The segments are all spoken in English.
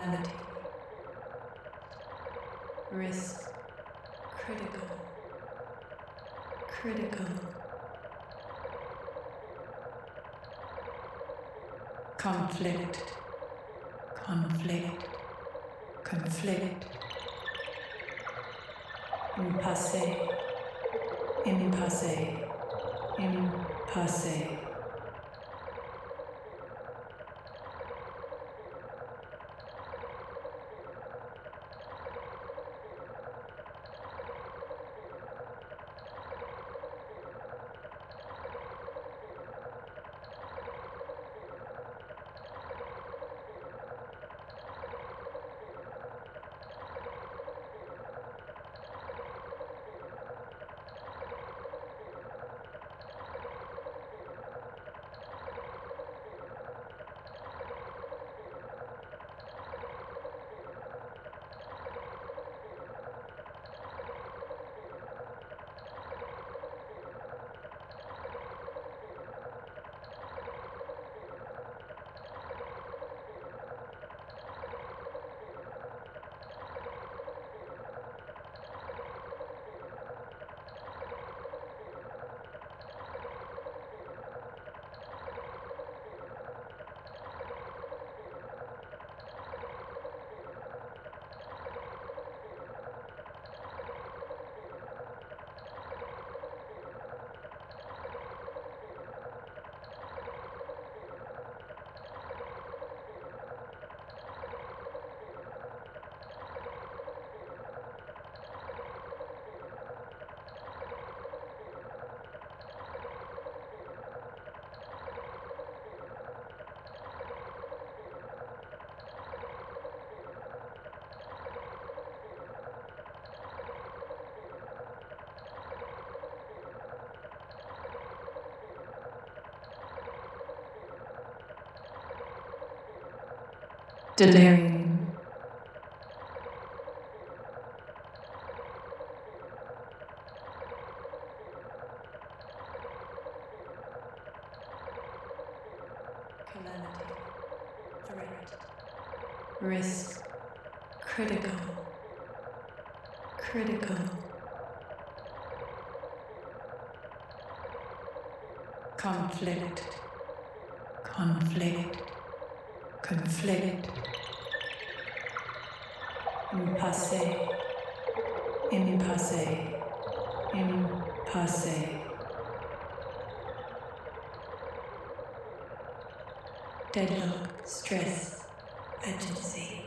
calamity, risk, critical, critical, conflict, conflict, conflict, impasse, impasse, impasse. Delirium. Calamity, threat, risk, critical, critical. Conflict, conflict, conflict. Impasse, impasse, impasse. Deadlock, stress, urgency.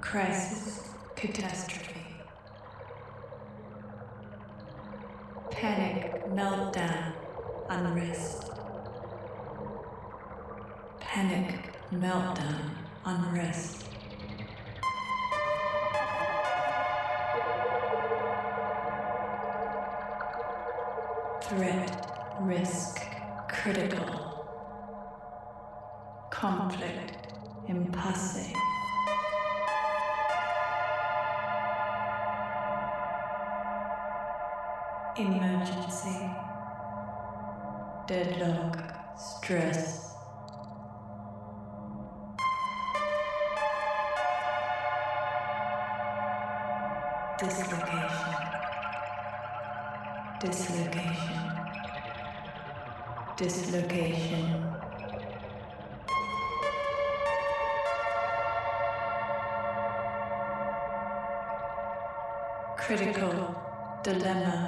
Crisis, catastrophe. Panic, meltdown, unrest. Panic, meltdown, unrest. Dislocation. Critical, dilemma,